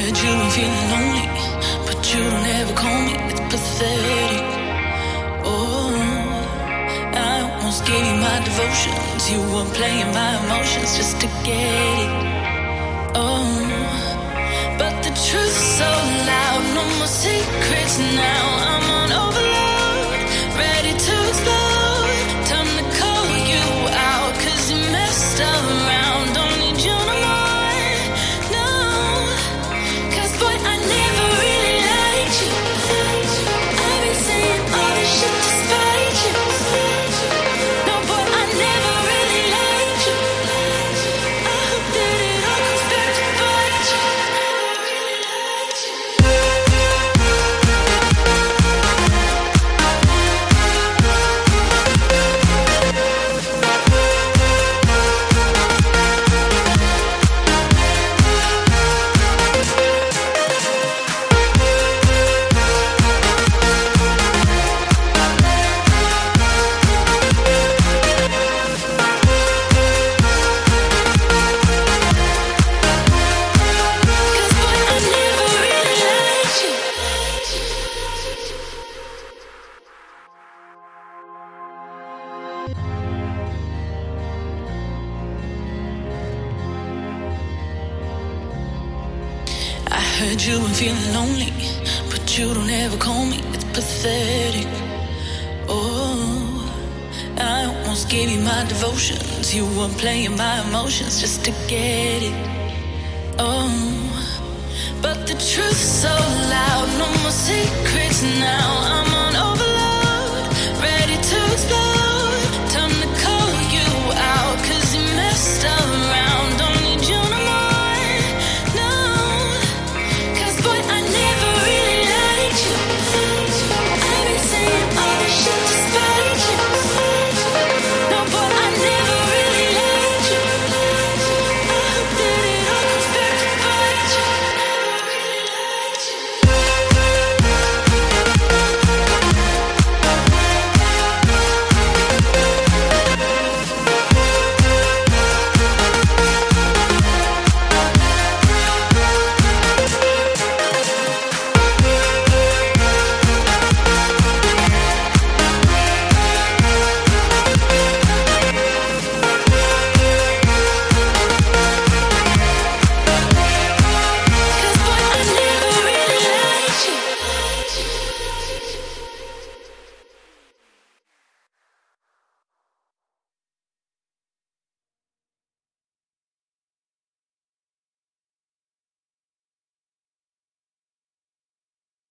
you and feeling lonely, but you don't ever call me. It's pathetic. Oh, I almost gave you my devotions. You were playing my emotions just to get it. Oh, but the truth's so loud. No more secrets now. I'm heard you and feeling lonely, but you don't ever call me. It's pathetic. Oh, I almost gave you my devotions. You were playing my emotions just to get it. Oh, but the truth's so loud. No more secrets now.